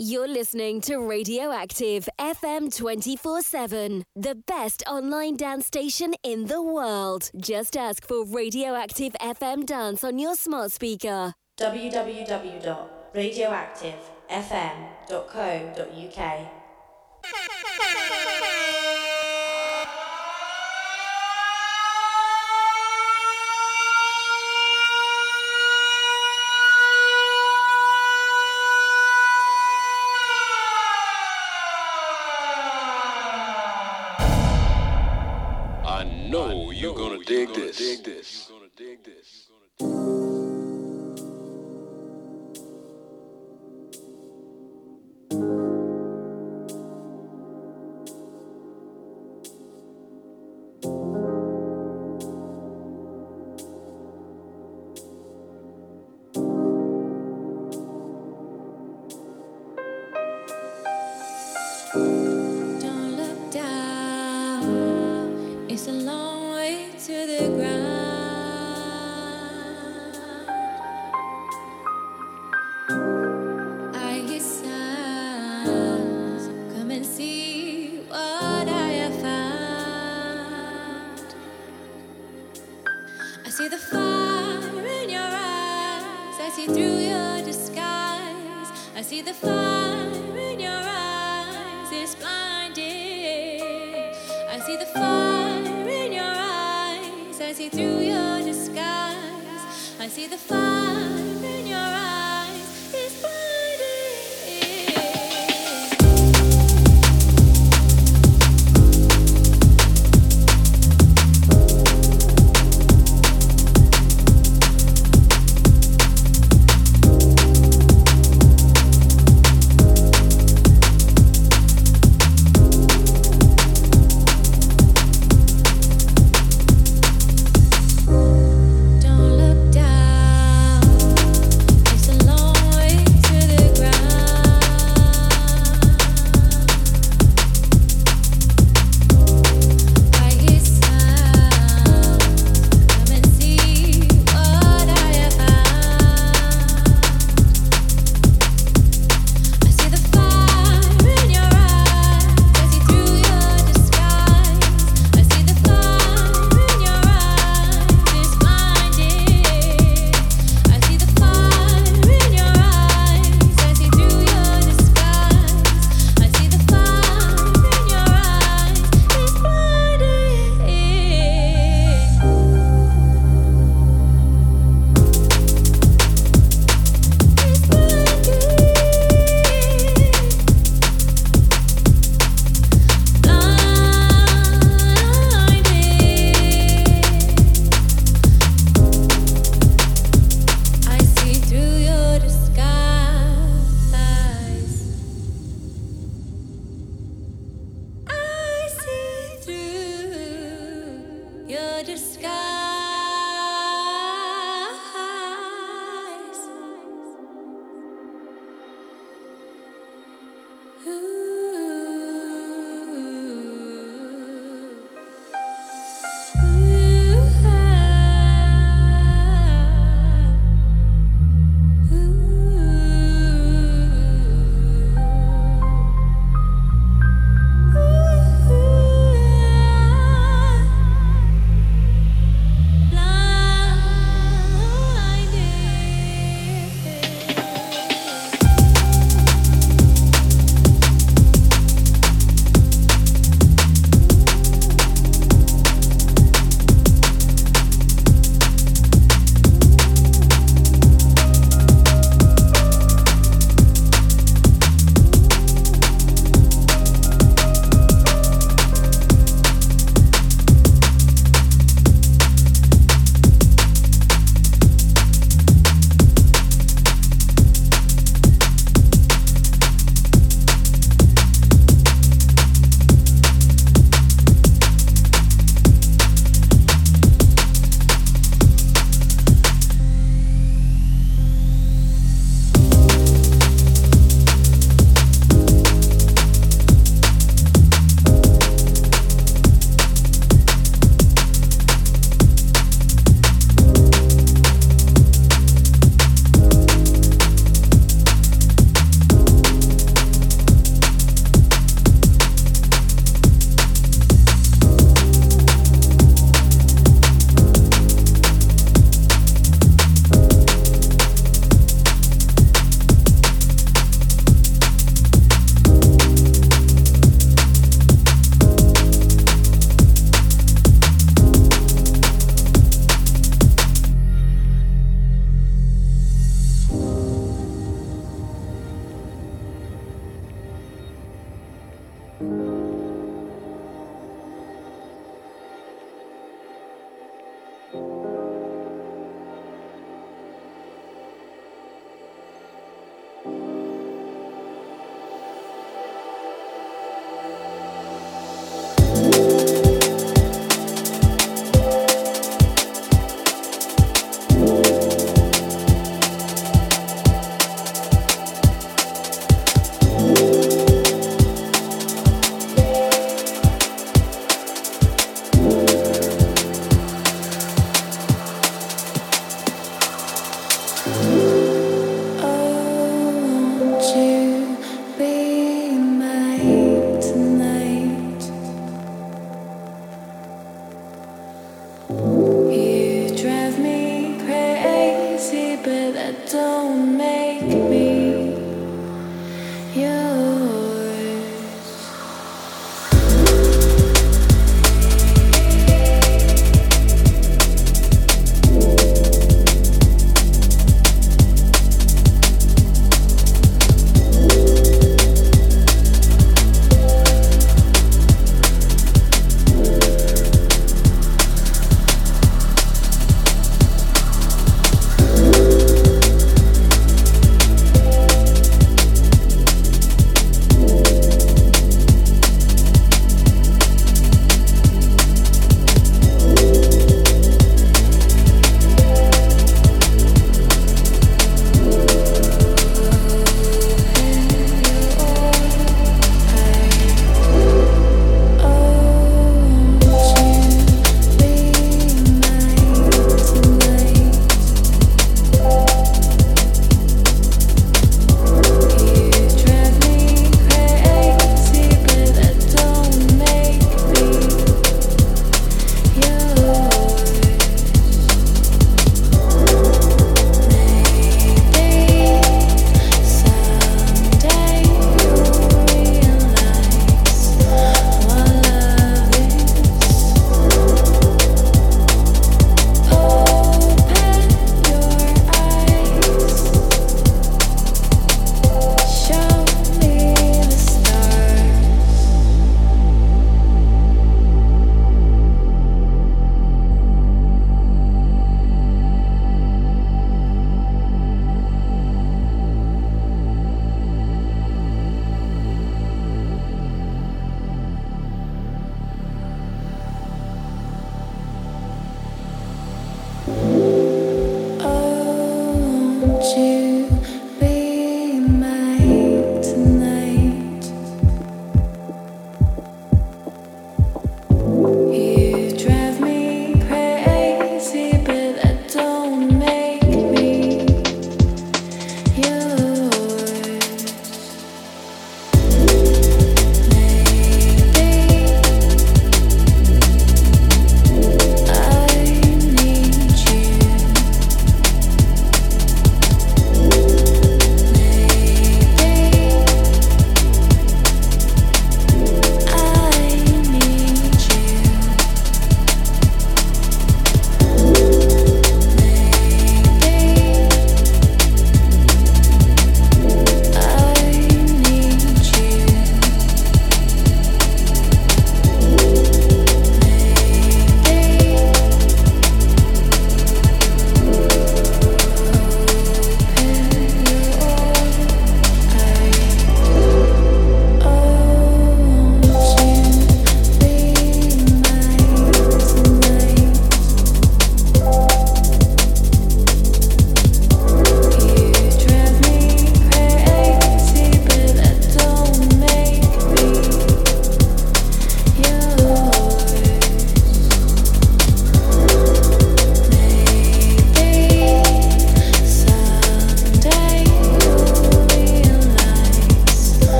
You're listening to Radioactive FM 24 7, the best online dance station in the world. Just ask for Radioactive FM Dance on your smart speaker. www.radioactivefm.co.uk this. dig this.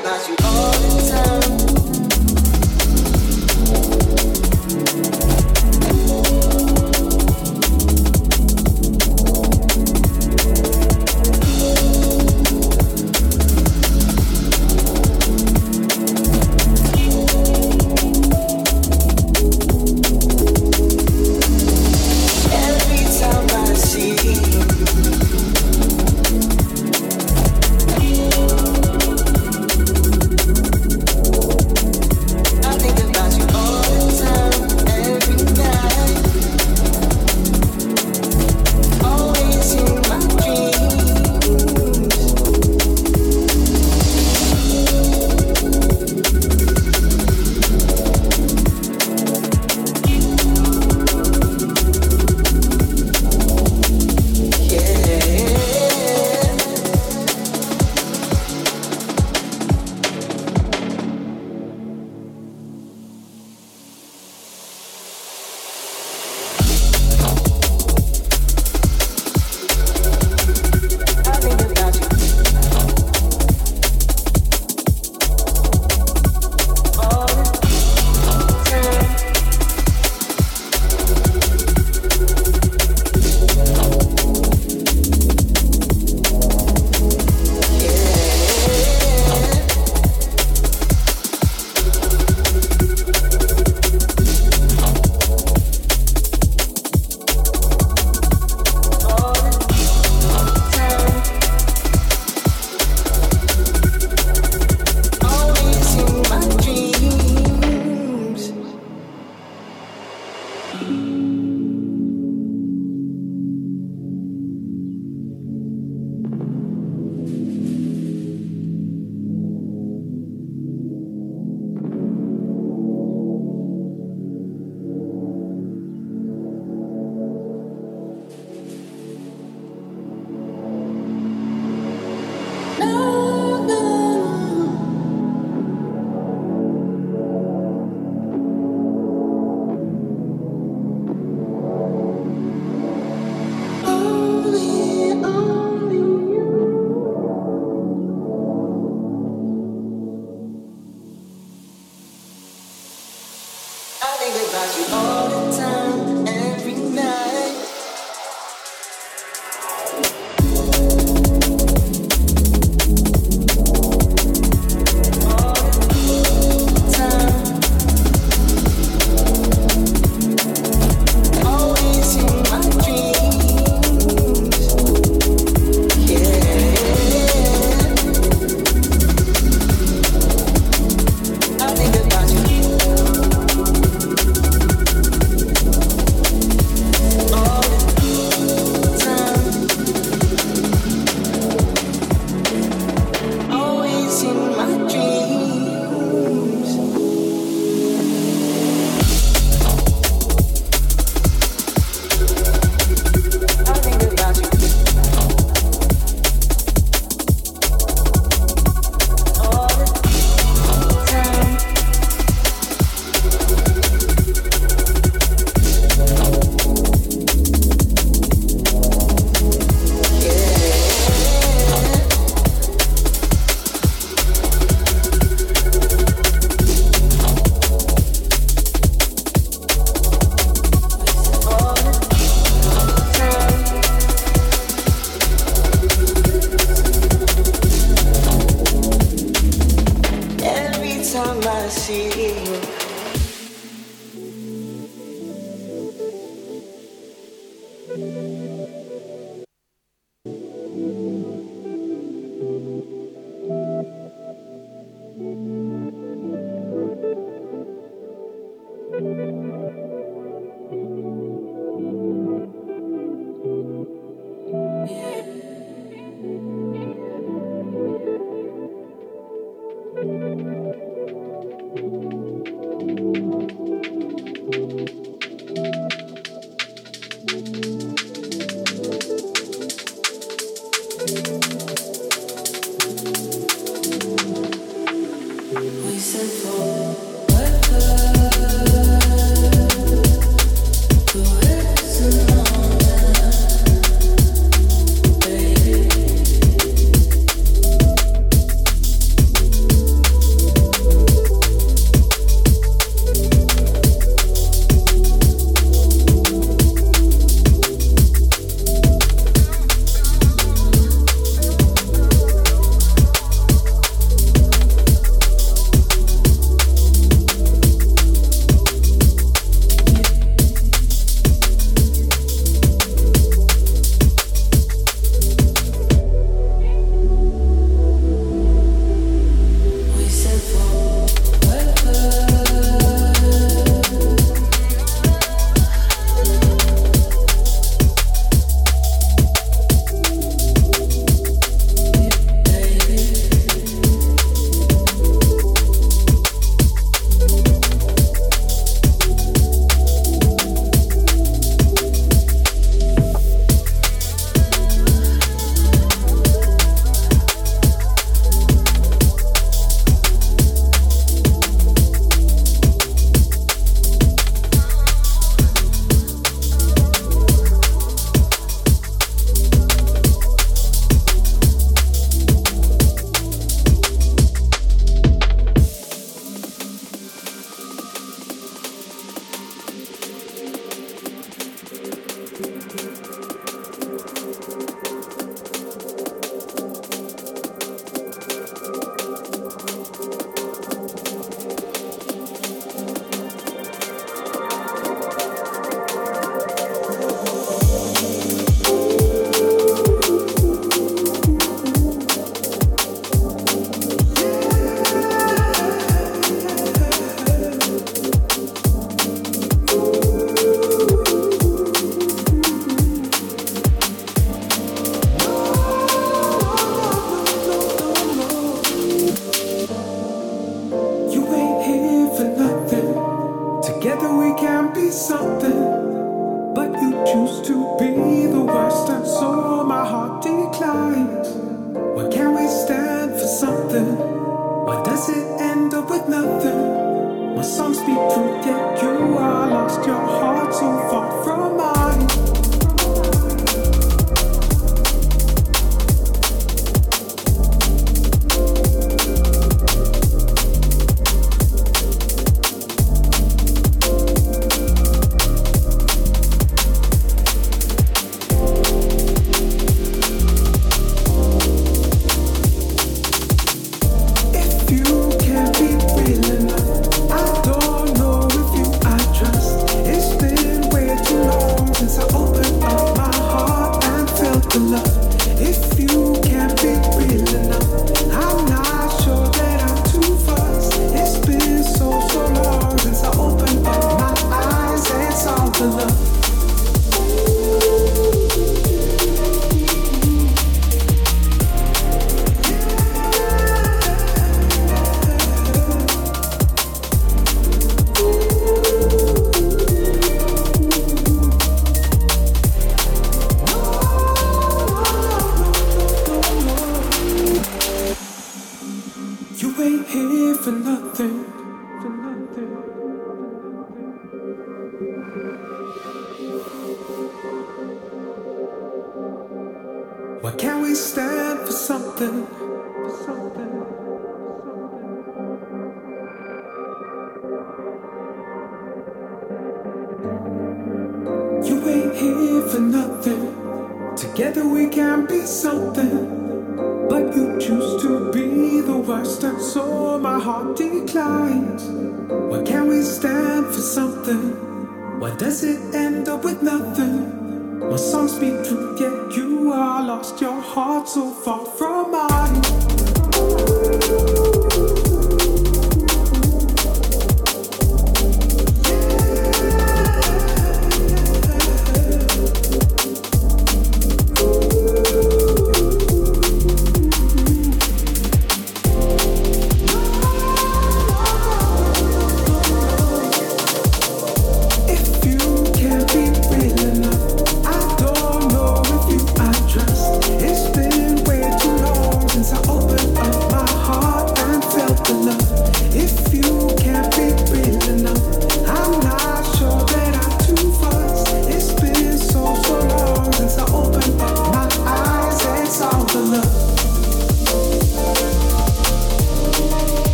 about you all